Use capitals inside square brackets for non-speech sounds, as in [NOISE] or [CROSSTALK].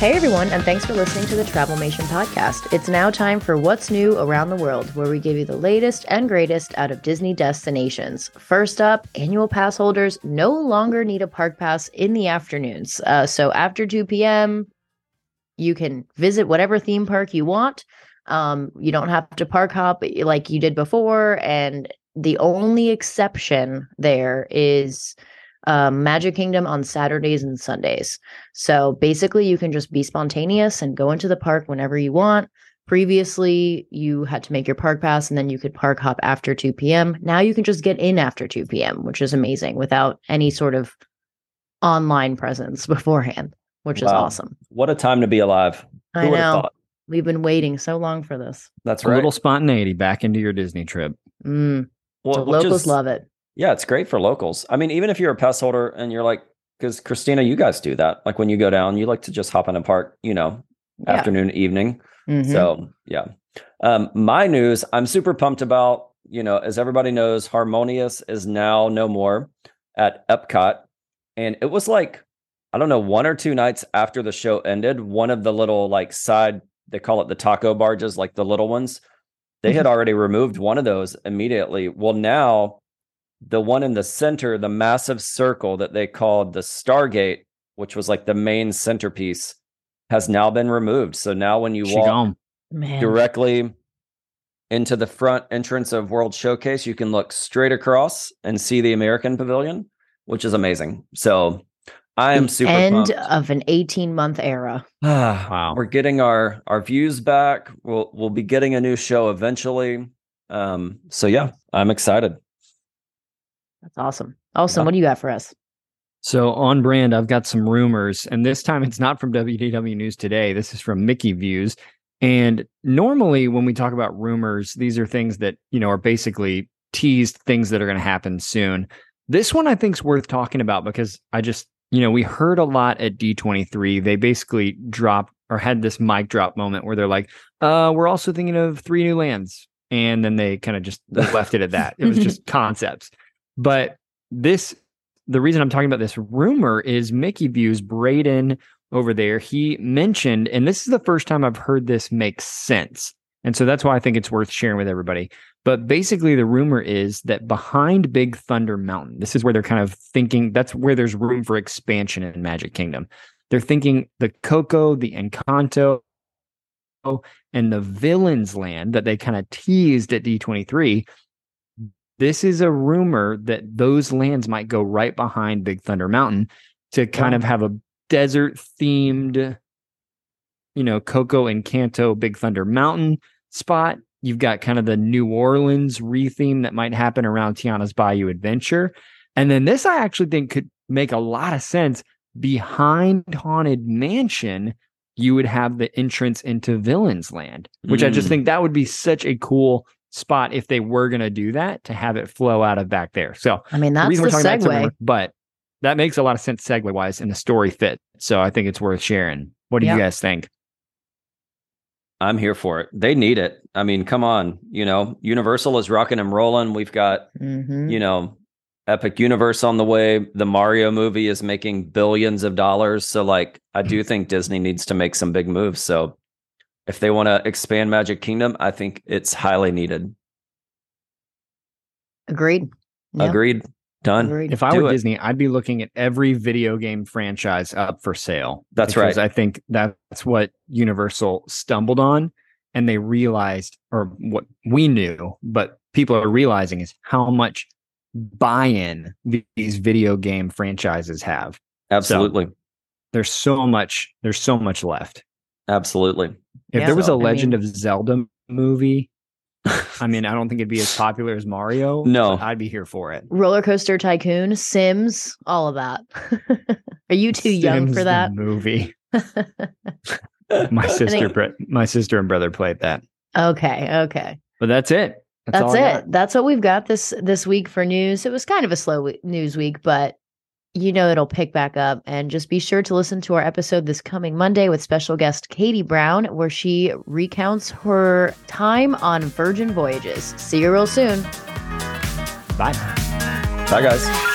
Hey everyone, and thanks for listening to the Travelmation podcast. It's now time for What's New Around the World, where we give you the latest and greatest out of Disney destinations. First up, annual pass holders no longer need a park pass in the afternoons. Uh, so after 2 p.m., you can visit whatever theme park you want. Um, you don't have to park hop like you did before. And the only exception there is um, Magic Kingdom on Saturdays and Sundays. So basically, you can just be spontaneous and go into the park whenever you want. Previously, you had to make your park pass and then you could park hop after 2 p.m. Now you can just get in after 2 p.m., which is amazing without any sort of online presence [LAUGHS] beforehand, which wow. is awesome. What a time to be alive. Who I know. We've been waiting so long for this. That's right. A little spontaneity back into your Disney trip. Mm. Well, the locals is, love it. Yeah, it's great for locals. I mean, even if you're a pass holder and you're like, because Christina, you guys do that. Like when you go down, you like to just hop in a park, you know, yeah. afternoon, evening. Mm-hmm. So yeah. Um, my news, I'm super pumped about. You know, as everybody knows, Harmonious is now no more at Epcot, and it was like I don't know, one or two nights after the show ended, one of the little like side, they call it the taco barges, like the little ones, they had mm-hmm. already removed one of those immediately. Well, now the one in the center, the massive circle that they called the Stargate, which was like the main centerpiece, has now been removed. So now when you she walk directly into the front entrance of World Showcase, you can look straight across and see the American Pavilion, which is amazing. So I am the super end pumped. of an 18 month era. [SIGHS] wow. We're getting our our views back. We'll we'll be getting a new show eventually. Um, so yeah, I'm excited. That's awesome. Awesome. Yeah. What do you got for us? So on brand, I've got some rumors, and this time it's not from WDW News Today. This is from Mickey Views. And normally, when we talk about rumors, these are things that you know are basically teased things that are going to happen soon. This one I think is worth talking about because I just you know we heard a lot at D23. They basically dropped or had this mic drop moment where they're like, uh, "We're also thinking of three new lands," and then they kind of just [LAUGHS] left it at that. It was just [LAUGHS] concepts. But this, the reason I'm talking about this rumor is Mickey Views Braden over there. He mentioned, and this is the first time I've heard this make sense. And so that's why I think it's worth sharing with everybody. But basically, the rumor is that behind Big Thunder Mountain, this is where they're kind of thinking that's where there's room for expansion in Magic Kingdom. They're thinking the Coco, the Encanto, and the Villains Land that they kind of teased at D23 this is a rumor that those lands might go right behind Big Thunder Mountain to kind of have a desert themed, you know, Coco Encanto Big Thunder Mountain spot. You've got kind of the New Orleans retheme that might happen around Tiana's Bayou Adventure. And then this I actually think could make a lot of sense. Behind Haunted Mansion, you would have the entrance into Villains Land, which mm. I just mm. think that would be such a cool spot if they were going to do that to have it flow out of back there. So I mean that's the, the segue, but that makes a lot of sense segue wise, and the story fit. So I think it's worth sharing. What do yep. you guys think? I'm here for it. They need it. I mean, come on. You know, Universal is rocking and rolling. We've got, mm-hmm. you know, Epic Universe on the way. The Mario movie is making billions of dollars. So, like, I do think Disney needs to make some big moves. So, if they want to expand Magic Kingdom, I think it's highly needed. Agreed. Agreed. Done. Agreed. If I Do were it. Disney, I'd be looking at every video game franchise up for sale. That's right. I think that's what Universal stumbled on. And they realized, or what we knew, but people are realizing is how much buy in these video game franchises have. Absolutely. So there's so much, there's so much left. Absolutely. If yeah, there was so, a Legend I mean, of Zelda movie, I mean, I don't think it'd be as popular as Mario. [LAUGHS] No, I'd be here for it. Roller Coaster Tycoon, Sims, all of that. [LAUGHS] Are you too Sims young for that movie? [LAUGHS] my sister, think... my sister and brother played that. Okay, okay. But that's it. That's, that's it. That's what we've got this this week for news. It was kind of a slow news week, but you know it'll pick back up. And just be sure to listen to our episode this coming Monday with special guest Katie Brown, where she recounts her time on Virgin Voyages. See you real soon. Bye. Bye, guys.